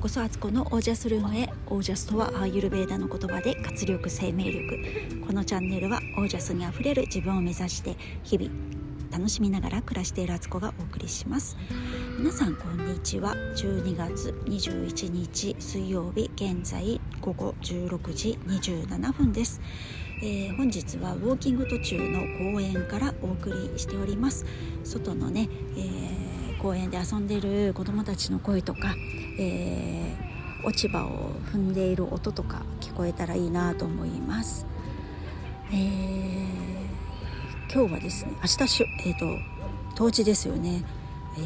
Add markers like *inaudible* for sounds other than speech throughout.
こそアツコのオージャスルームへ。オージャスとはアーユルベーダの言葉で活力生命力。このチャンネルはオージャスにあふれる自分を目指して日々楽しみながら暮らしているアツコがお送りします。皆さんこんにちは。12月21日水曜日現在午後16時27分です、えー、本日はウォーキング途中の公園からお送りしております。外のね、えー、公園で遊んでる子供たちの声とかえー、落ち葉を踏んでいる音とか聞こえたらいいなと思います、えー、今日はですね明日し、えーと、冬至ですよね、え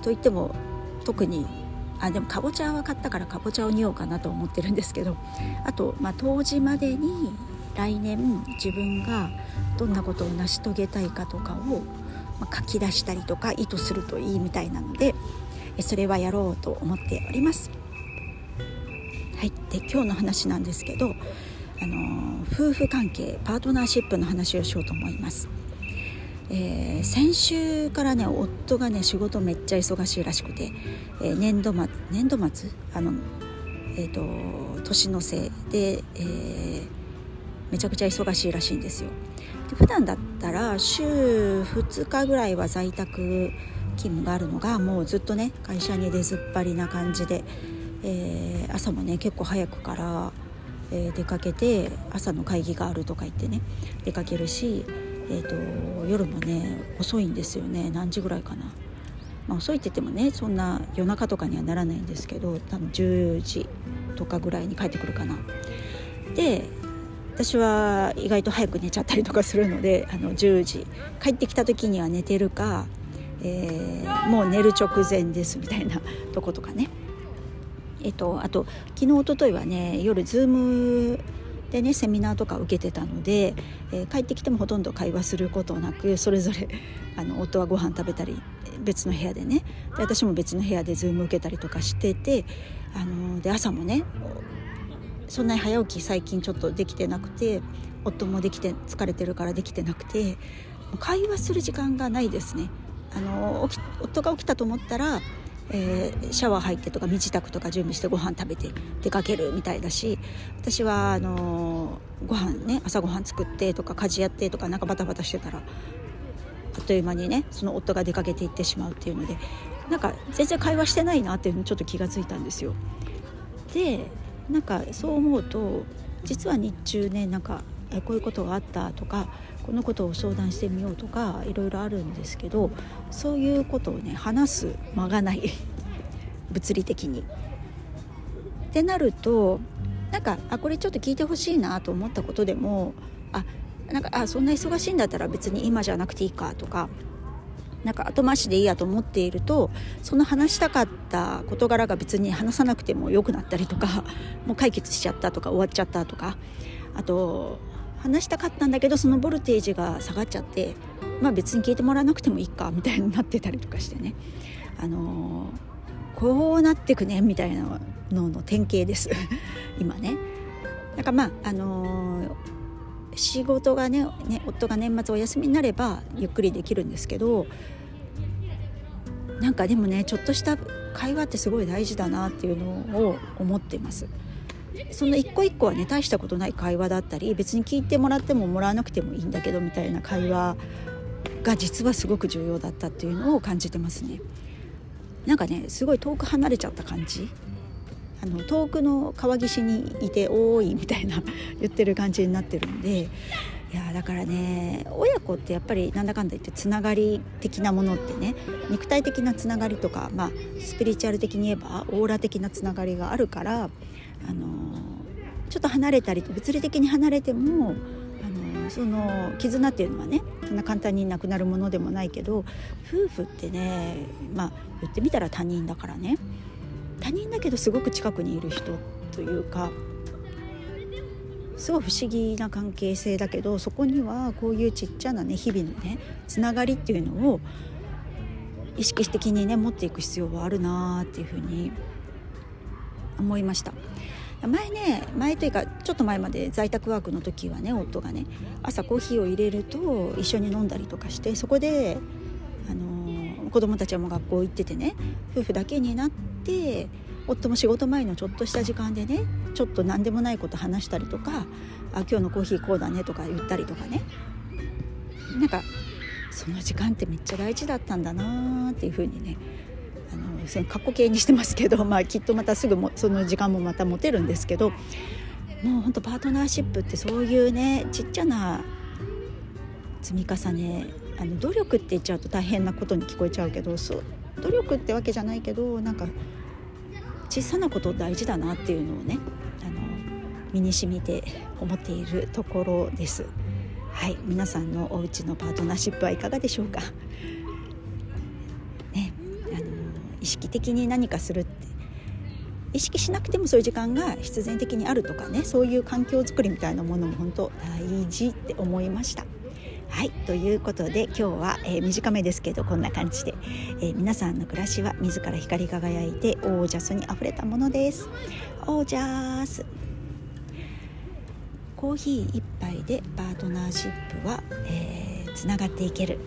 ー、といっても特にあでもかぼちゃは買ったからかぼちゃを煮ようかなと思ってるんですけどあと、まあ、冬至までに来年自分がどんなことを成し遂げたいかとかを、まあ、書き出したりとか意図するといいみたいなのでそれはやろうと思っております。はい、で今日の話なんですけど、あの夫婦関係パートナーシップの話をしようと思います。えー、先週からね夫がね仕事めっちゃ忙しいらしくて、えー、年度末年度末？あの、えーと、年のせいで、えー、めちゃくちゃ忙しいらしいんですよ。で普段だったら週2日ぐらいは在宅勤務があるのがもうずっとね会社に出ずっぱりな感じで、えー、朝もね結構早くから、えー、出かけて朝の会議があるとか言ってね出かけるし、えーと、夜もね遅いんですよね何時ぐらいかな。まあ、遅いって言ってもねそんな夜中とかにはならないんですけど多分10時とかぐらいに帰ってくるかな。で私は意外と早く寝ちゃったりとかするのであの10時。帰ってきた時には寝てるかえー、もう寝る直前ですみたいなとことかね。えっとあと昨日おとといはね夜ズームでねセミナーとか受けてたので、えー、帰ってきてもほとんど会話することなくそれぞれあの夫はご飯食べたり別の部屋でね。で私も別の部屋でズーム受けたりとかしててあので朝もねそんなに早起き最近ちょっとできてなくて夫もできて疲れてるからできてなくて会話する時間がないですね。あの夫が起きたと思ったら、えー、シャワー入ってとか身支度とか準備してご飯食べて出かけるみたいだし私はあのご飯ね朝ごはん作ってとか家事やってとかなんかバタバタしてたらあっという間にねその夫が出かけていってしまうっていうのでなんか全然会話してないなっていうのにちょっと気がついたんですよ。でなんかそう思うと実は日中ねなんかえこういうことがあったとかこのことを相談してみようとかいろいろあるんですけどそういうことをね話す間がない *laughs* 物理的に。ってなるとなんかあこれちょっと聞いてほしいなと思ったことでもあなんかあそんな忙しいんだったら別に今じゃなくていいかとかなんか後回しでいいやと思っているとその話したかった事柄が別に話さなくても良くなったりとかもう解決しちゃったとか終わっちゃったとかあと話したかったんだけどそのボルテージが下がっちゃってまあ別に聞いてもらわなくてもいいかみたいになってたりとかしてねあのー、こうなってくねみたいなのの典型です *laughs* 今ね。なんかまああのー、仕事がねね夫が年末お休みになればゆっくりできるんですけどなんかでもねちょっとした会話ってすごい大事だなっていうのを思ってます。その一個一個はね大したことない会話だったり別に聞いてもらってももらわなくてもいいんだけどみたいな会話が実はすごく重要だったっていうのを感じてますね。なんかねすごい遠く離れちゃった感じあの遠くの川岸にいて「多い」みたいな言ってる感じになってるんでいやだからね親子ってやっぱりなんだかんだ言ってつながり的なものってね肉体的なつながりとか、まあ、スピリチュアル的に言えばオーラ的なつながりがあるからあのちょっと離れたり物理的に離れてもあのその絆っていうのはねそんな簡単になくなるものでもないけど夫婦ってねまあ言ってみたら他人だからね。他人だけどすごく近くにいる人というかすごい不思議な関係性だけどそこにはこういうちっちゃなね日々のねつながりっていうのを意識的にね持っていく必要はあるなっていうふうに思いました。前ね前というかちょっと前まで在宅ワークの時はね夫がね朝コーヒーを入れると一緒に飲んだりとかしてそこであの子供たちはもう学校行っててね夫婦だけになって夫も仕事前のちょっとした時間でねちょっと何でもないこと話したりとか「あ今日のコーヒーこうだね」とか言ったりとかね。なんかその時間ってめっちゃ大事だったんだなっていうふうにねあの過去形にしてますけど、*laughs* まあ、きっとまたすぐもその時間もまた持てるんですけどもうほんとパートナーシップってそういうねちっちゃな積み重ねあの努力って言っちゃうと大変なことに聞こえちゃうけどそう努力ってわけじゃないけどなんか小さなこと大事だなっていうのをねあの身にしみて思っているところです。はい皆さんのお家のパートナーシップはいかがでしょうか？ねあの意識的に何かするって意識しなくてもそういう時間が必然的にあるとかねそういう環境づくりみたいなものも本当大事って思いました。はいということで今日は、えー、短めですけどこんな感じで、えー、皆さんの暮らしは自ら光り輝いてオージャスにあふれたものです。オージャス。コーヒー一杯でパートナーシップは、えー、つながっていける。